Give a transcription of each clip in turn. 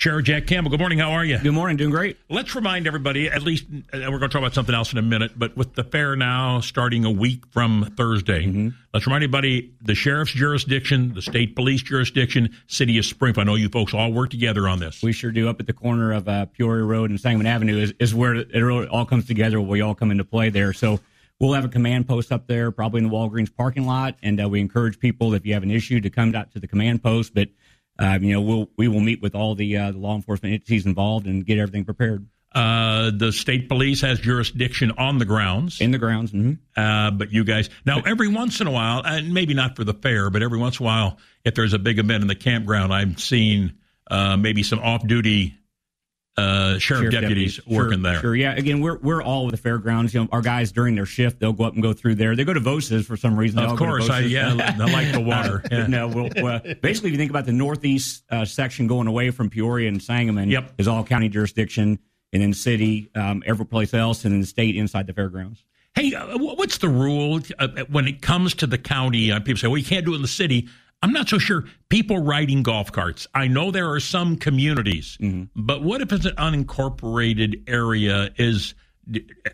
Sheriff Jack Campbell. Good morning. How are you? Good morning. Doing great. Let's remind everybody, at least, uh, we're going to talk about something else in a minute, but with the fair now starting a week from Thursday, mm-hmm. let's remind everybody the sheriff's jurisdiction, the state police jurisdiction, city of Springfield. I know you folks all work together on this. We sure do. Up at the corner of uh, Peoria Road and Sangamon Avenue is, is where it really all comes together, where we all come into play there. So we'll have a command post up there, probably in the Walgreens parking lot. And uh, we encourage people, if you have an issue, to come out to the command post. But uh, you know, we'll we will meet with all the, uh, the law enforcement entities involved and get everything prepared. Uh, the state police has jurisdiction on the grounds. In the grounds. Mm-hmm. Uh, but you guys, now every once in a while, and maybe not for the fair, but every once in a while, if there's a big event in the campground, I've seen uh, maybe some off duty uh, sheriff, sheriff, deputies, deputies. working sure, there. Sure, yeah. Again, we're we're all with the fairgrounds. You know, our guys during their shift, they'll go up and go through there. They go to Voces for some reason. Of course, I, yeah, I like the water. Yeah. no, well, well, basically, if you think about the northeast uh, section going away from Peoria and Sangamon, yep. is all county jurisdiction, and then city, um, every place else, and then the state inside the fairgrounds. Hey, uh, what's the rule uh, when it comes to the county? Uh, people say, well, you can't do it in the city. I'm not so sure. People riding golf carts. I know there are some communities, mm-hmm. but what if it's an unincorporated area? Is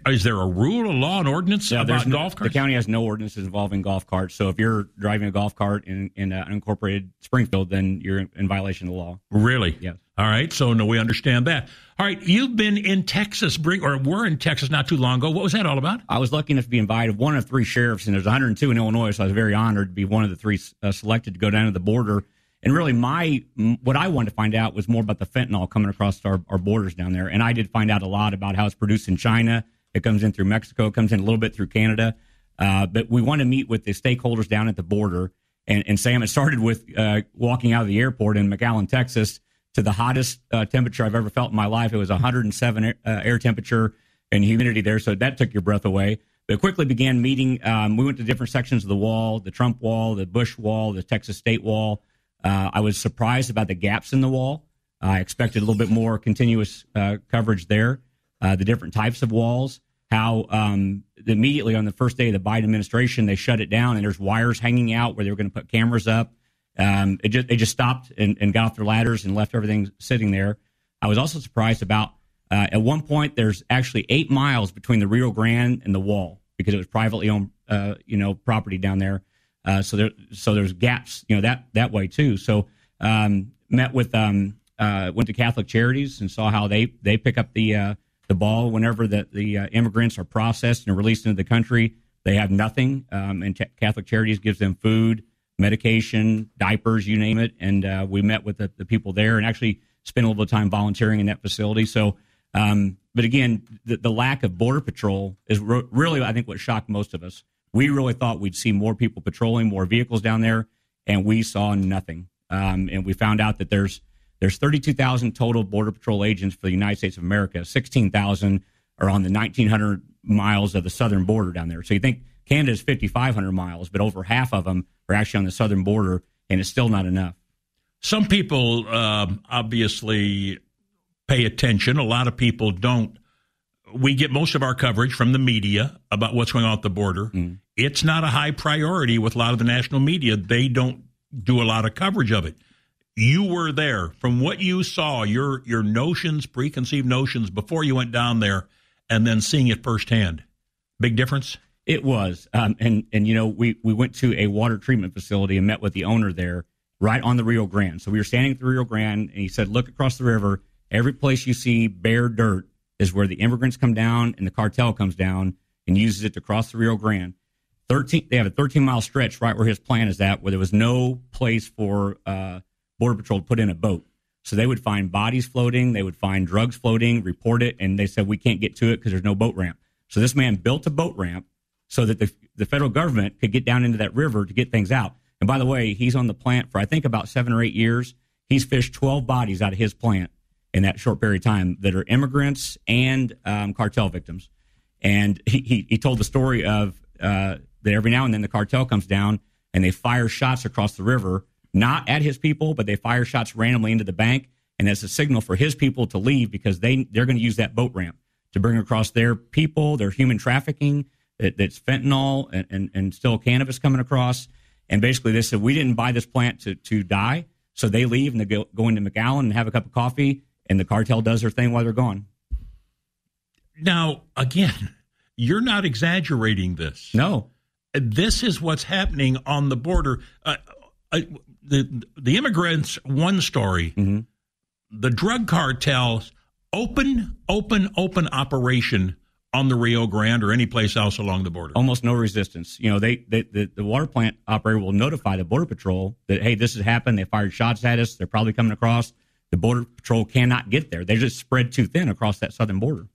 is there a rule, a law, an ordinance yeah, about no, golf carts? The county has no ordinances involving golf carts. So if you're driving a golf cart in, in uh, unincorporated Springfield, then you're in violation of the law. Really? Yes. All right. So no, we understand that. All right. You've been in Texas, bring or were in Texas not too long ago. What was that all about? I was lucky enough to be invited. One of three sheriffs, and there's 102 in Illinois, so I was very honored to be one of the three uh, selected to go down to the border. And really, my what I wanted to find out was more about the fentanyl coming across our, our borders down there. And I did find out a lot about how it's produced in China it comes in through Mexico, comes in a little bit through Canada. Uh, but we want to meet with the stakeholders down at the border. And, and Sam, it started with uh, walking out of the airport in McAllen, Texas, to the hottest uh, temperature I've ever felt in my life. It was 107 air, uh, air temperature and humidity there, so that took your breath away. But quickly began meeting. Um, we went to different sections of the wall: the Trump wall, the Bush wall, the Texas State wall. Uh, I was surprised about the gaps in the wall. I expected a little bit more continuous uh, coverage there. the different types of walls how um, immediately on the first day of the Biden administration, they shut it down and there's wires hanging out where they were going to put cameras up. Um, it just, they just stopped and, and, got off their ladders and left everything sitting there. I was also surprised about uh, at one point there's actually eight miles between the Rio Grande and the wall because it was privately owned, uh, you know, property down there. Uh, so there, so there's gaps, you know, that that way too. So um, met with um, uh, went to Catholic Charities and saw how they they pick up the uh, the ball whenever the, the uh, immigrants are processed and released into the country. They have nothing, um, and Catholic Charities gives them food, medication, diapers, you name it. And uh, we met with the, the, people there and actually spent a little time volunteering in that facility. So, um, but again, the, the, lack of border patrol is re- really, I think, what shocked most of us. We really thought we'd see more people patrolling, more vehicles down there, and we saw nothing. Um, and we found out that there's there's 32,000 total Border Patrol agents for the United States of America. 16,000 are on the 1,900 miles of the southern border down there. So you think Canada is 5,500 miles, but over half of them are actually on the southern border, and it's still not enough. Some people um, obviously pay attention. A lot of people don't. We get most of our coverage from the media about what's going on at the border. Mm. It's not a high priority with a lot of the national media. They don't do a lot of coverage of it. You were there. From what you saw your your notions preconceived notions before you went down there and then seeing it firsthand. Big difference? It was. Um, and and you know we we went to a water treatment facility and met with the owner there right on the rio grande. So we were standing at the rio grande and he said look across the river. Every place you see bare dirt is where the immigrants come down and the cartel comes down and uses it to cross the rio grande 13 they have a 13 mile stretch right where his plant is at where there was no place for uh, Border Patrol to put in a boat. So they would find bodies floating, they would find drugs floating, report it, and they said we can't get to it because there's no boat ramp. So this man built a boat ramp so that the, the federal government could get down into that river to get things out. And by the way, he's on the plant for I think about seven or eight years. He's fished 12 bodies out of his plant in that short period of time that are immigrants and um, cartel victims. And he, he, he told the story of uh, that every now and then the cartel comes down and they fire shots across the river, not at his people, but they fire shots randomly into the bank, and it's a signal for his people to leave because they they're going to use that boat ramp to bring across their people, their human trafficking, that, that's fentanyl and, and, and still cannabis coming across. And basically, they said we didn't buy this plant to to die, so they leave and they go, go into McAllen and have a cup of coffee, and the cartel does their thing while they're gone. Now, again, you're not exaggerating this. No, this is what's happening on the border. Uh, uh, the the immigrants one story. Mm-hmm. The drug cartels open, open, open operation on the Rio Grande or any place else along the border. almost no resistance. You know, they, they the, the water plant operator will notify the border patrol that hey, this has happened. They fired shots at us. They're probably coming across. The border patrol cannot get there. They're just spread too thin across that southern border.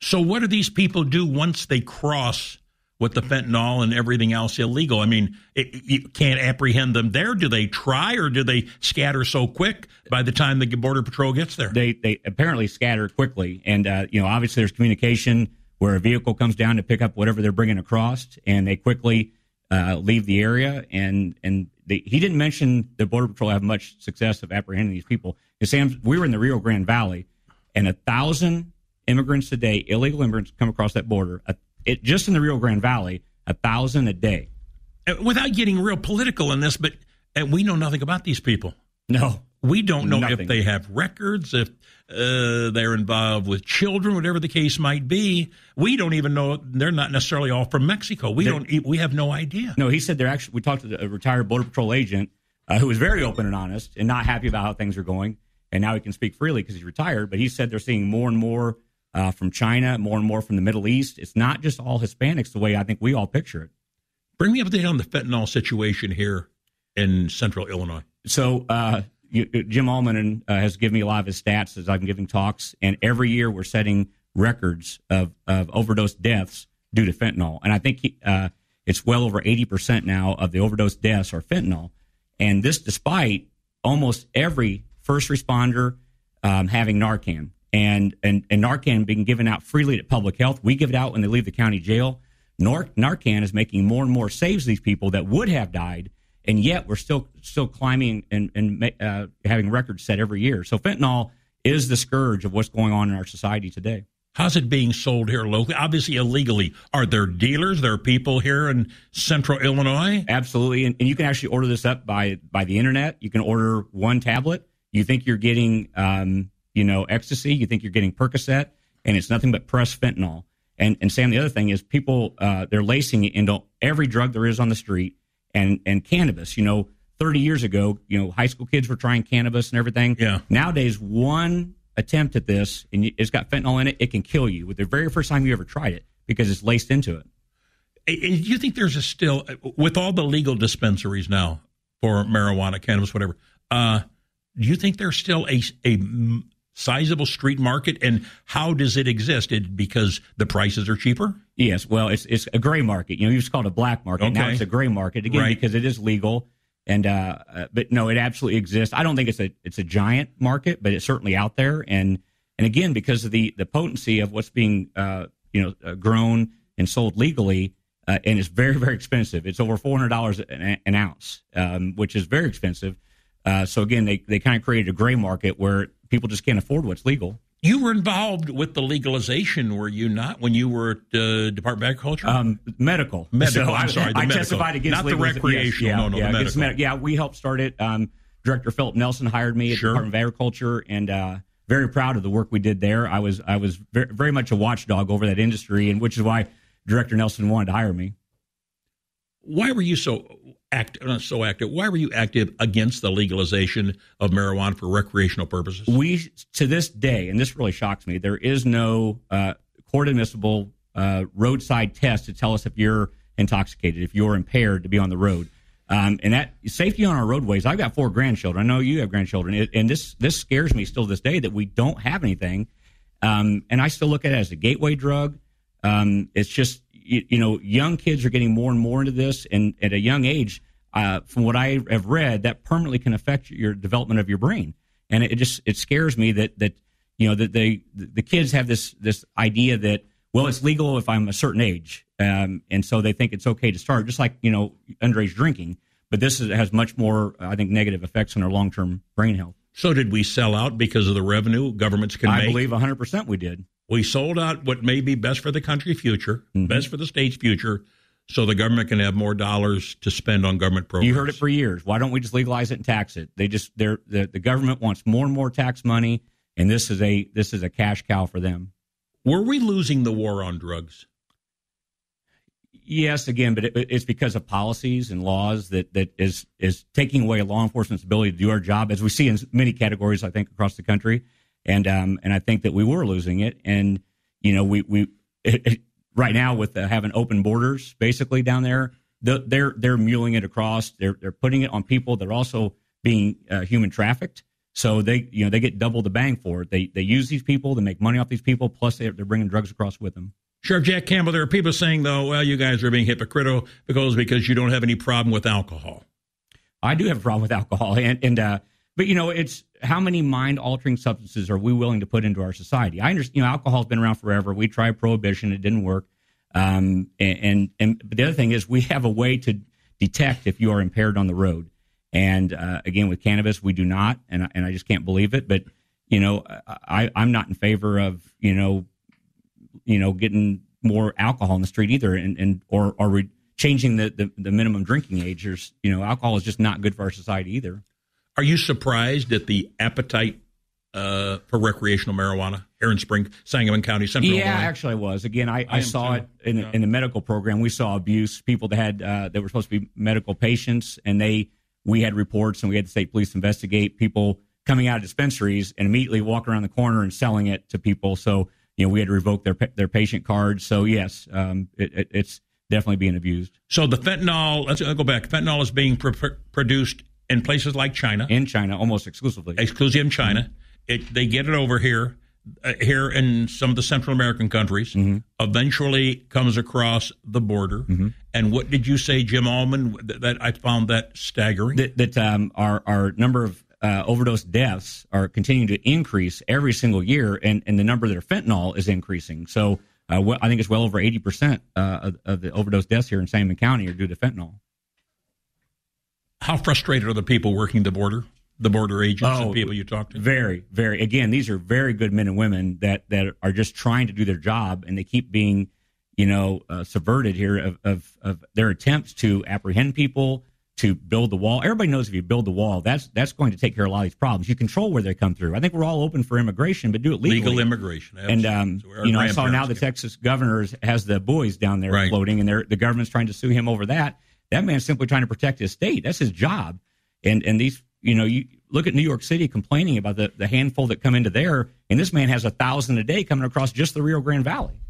So, what do these people do once they cross with the fentanyl and everything else illegal? I mean, it, you can't apprehend them there. Do they try or do they scatter so quick by the time the border patrol gets there? They they apparently scatter quickly, and uh, you know, obviously there's communication where a vehicle comes down to pick up whatever they're bringing across, and they quickly uh, leave the area. And and they, he didn't mention the border patrol have much success of apprehending these people. And Sam, we were in the Rio Grande Valley, and a thousand immigrants a day, illegal immigrants, come across that border. A, it just in the Rio Grande Valley, a thousand a day. Uh, Without getting real political in this, but and we know nothing about these people. No, We don't know Nothing. if they have records, if uh, they're involved with children, whatever the case might be. We don't even know they're not necessarily all from Mexico. We They're- don't. We have no idea. No, he said they're actually. We talked to a retired border patrol agent uh, who was very open and honest and not happy about how things are going. And now he can speak freely because he's retired. But he said they're seeing more and more uh, from China, more and more from the Middle East. It's not just all Hispanics the way I think we all picture it. Bring me up to date on the fentanyl situation here in Central Illinois. So uh, you, Jim Allmon uh, has given me a lot of his stats as I've been giving talks, and every year we're setting records of, of overdose deaths due to fentanyl. And I think he, uh, it's well over 80% now of the overdose deaths are fentanyl. And this despite almost every first responder um, having Narcan. And, and, and Narcan being given out freely to public health. We give it out when they leave the county jail. Nar- Narcan is making more and more saves these people that would have died, and yet we're still still climbing and and uh, having records set every year. So fentanyl is the scourge of what's going on in our society today. How's it being sold here locally? Obviously illegally. Are there dealers? There are people here in Central Illinois. Absolutely, and, and you can actually order this up by by the internet. You can order one tablet. You think you're getting, um, you know, ecstasy. You think you're getting Percocet, and it's nothing but pressed fentanyl. And and Sam, the other thing is people uh, they're lacing it into every drug there is on the street, and and cannabis. You know, 30 years ago, you know, high school kids were trying cannabis and everything. Yeah. Nowadays, one attempt at this, and it's got fentanyl in it, it can kill you with the very first time you ever tried it because it's laced into it. Do you think there's a still, with all the legal dispensaries now for marijuana, cannabis, whatever, uh, do you think there's still a, a sizable street market? And how does it exist? It, because the prices are cheaper? Yes, well, it's it's a gray market. You know, you just called it a black market. okay. Now it's a gray market again Right. because it is legal. And uh, uh, but no, it absolutely exists. I don't think it's a it's a giant market, but it's certainly out there. And and again, because of the the potency of what's being uh, you know uh, grown and sold legally, uh, and it's very very expensive. It's over four hundred dollars an, an ounce, um, which is very expensive. Uh, so again, they they kind of created a gray market where people just can't afford what's legal. You were involved with the legalization, were you not, when you were at uh, Department of Agriculture? Um, medical. Medical, So I'm sorry, the I medical. testified against Not the recreational, Yes, yeah, no, no, yeah, against medical. med- yeah, we helped start it. Um, Director Philip Nelson hired me at Sure. the Department of Agriculture, and uh, very proud of the work we did there. I was I was very, very much a watchdog over that industry, and which is why Director Nelson wanted to hire me. Why were you so active? Not so active. Why were you active against the legalization of marijuana for recreational purposes? we to this day, and this really shocks me, there is no uh, court admissible uh, roadside test to tell us if you're intoxicated, if you're impaired to be on the road. Um, and that safety on our roadways. I've got four grandchildren. I know you have grandchildren, It- and this this scares me still to this day that we don't have anything. Um, and I still look at it as a gateway drug. Um, it's just you, you know, young kids are getting more and more into this, and at a young age, uh, from what I have read, that permanently can affect your development of your brain. And it just it scares me that that you know that they the kids have this this idea that well, it's legal if I'm a certain age, um, and so they think it's okay to start, just like you know underage drinking. But this is, has much more, I think, negative effects on our long term brain health. So did we sell out because of the revenue governments can I make? I believe 100 percent we did. We sold out what may be best for the country future, Mm-hmm. best for the state's future, so the government can have more dollars to spend on government programs. You heard it for years. Why don't we just legalize it and tax it? They just they're the, the government wants more and more tax money, and this is a this is a cash cow for them. Were we losing the war on drugs? Yes, again, but it, it's because of policies and laws that that is is taking away law enforcement's ability to do our job, as we see in many categories, I think, across the country. And um, and I think that we were losing it. And you know, we we it, it, right now with uh, having open borders basically down there, the, they're they're muling it across. They're they're putting it on people that are also being uh, human trafficked. So they you know they get double the bang for it. They they use these people, they make money off these people, plus they're, they're bringing drugs across with them. Sheriff Jack Campbell, there are people saying, though, well, you guys are being hypocritical because because you don't have any problem with alcohol. I do have a problem with alcohol, and and uh, but you know, it's how many mind altering substances are we willing to put into our society? I understand, you know, alcohol's been around forever. We tried prohibition, it didn't work. Um, and, and and but the other thing is we have a way to detect if you are impaired on the road. And uh, again, with cannabis, we do not, and I- and I just can't believe it. But you know, I I'm not in favor of you know, you know, getting more alcohol in the street either, and and or or re- changing the, the the minimum drinking age. There's you know, alcohol is just not good for our society either. Are you surprised at the appetite uh, for recreational marijuana here in Spring, Sangamon County, Central Yeah, Illinois? actually, I was. Again, I, I, am saw too. it in, Yeah. in the medical program. We saw abuse. People that had uh, that were supposed to be medical patients, and they we had reports, and we had the state police investigate people coming out of dispensaries and immediately walking around the corner and selling it to people. So you know, we had to revoke their their patient cards. So yes, um, it, it, it's definitely being abused So the fentanyl, let's go back. Fentanyl is being pr- produced in places like China, in China almost exclusively. exclusive in China. It, they get it over here, uh, here in some of the Central American countries. Eventually comes across the border. And what did you say, Jim Allmon? That, that I found that staggering. that, that um, our our number of uh, overdose deaths are continuing to increase every single year, and, and the number that are fentanyl is increasing. So uh, well, I think it's well over eighty percent uh, of, of the overdose deaths here in Sangamon County are due to fentanyl. How frustrated are the people working the border, the border agents Oh, and people you talk to? Very, very. Again, these are very good men and women that that are just trying to do their job, and they keep being, you know, uh, subverted here of, of of their attempts to apprehend people, to build the wall. Everybody knows if you build the wall, that's that's going to take care of a lot of these problems. You control where they come through. I think we're all open for immigration, but do it legally. Legal immigration. And um. So you know, I saw now the. Texas governor has the buoys down there Right. floating, and the government's trying to sue him over that. That man's simply trying to protect his state. That's his job. And and these, you know, you look at New York City complaining about the, the handful that come into there, and this man has a thousand a day coming across just the Rio Grande Valley.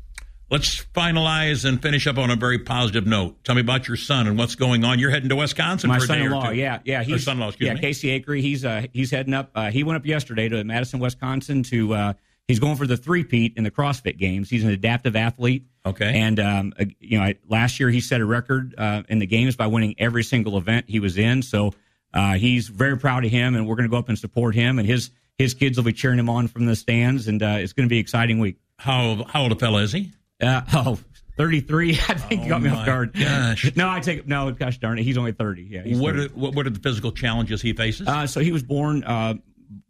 Let's finalize and finish up on a very positive note. Tell me about your son and what's going on. You're heading to Wisconsin My for a day or son-in-law, yeah, yeah, he's son-in-law, excuse yeah, me. Casey Acree. He's uh he's heading up. Uh, he went up yesterday to Madison, Wisconsin to uh he's going for the three-peat in the CrossFit Games. He's an adaptive athlete. Okay. And um, uh, you know, I, last year he set a record uh, in the games by winning every single event he was in. So uh, he's very proud of him, and we're going to go up and support him. And his his kids will be cheering him on from the stands, and uh, it's going to be an exciting week. How how old a fella is he? Uh, oh, 33. I think you got me Oh, off guard. gosh. No, I take no. Gosh darn it, he's only 30. Yeah. What 30. are, what what are the physical challenges he faces? Uh, so he was born uh,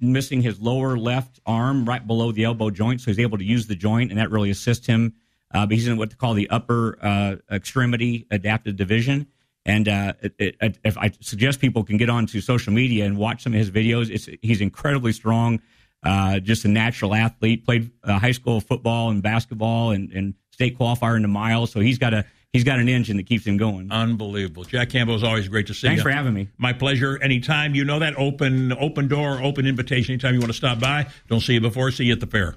missing his lower left arm right below the elbow joint, so he's able to use the joint, and that really assists him. Uh, but he's in what they call the upper uh, extremity adaptive division. And uh, it, it, if I suggest people can get onto social media and watch some of his videos, it's, he's incredibly strong, uh, just a natural athlete. Played uh, high school football and basketball and, and state qualifier in the miles, so he's got a he's got an engine that keeps him going. Unbelievable. Jack Campbell is always great to see you. Thanks you. for having me. My pleasure. Anytime you know that open open door, open invitation. Anytime you want to stop by, don't see you before, see you at the fair.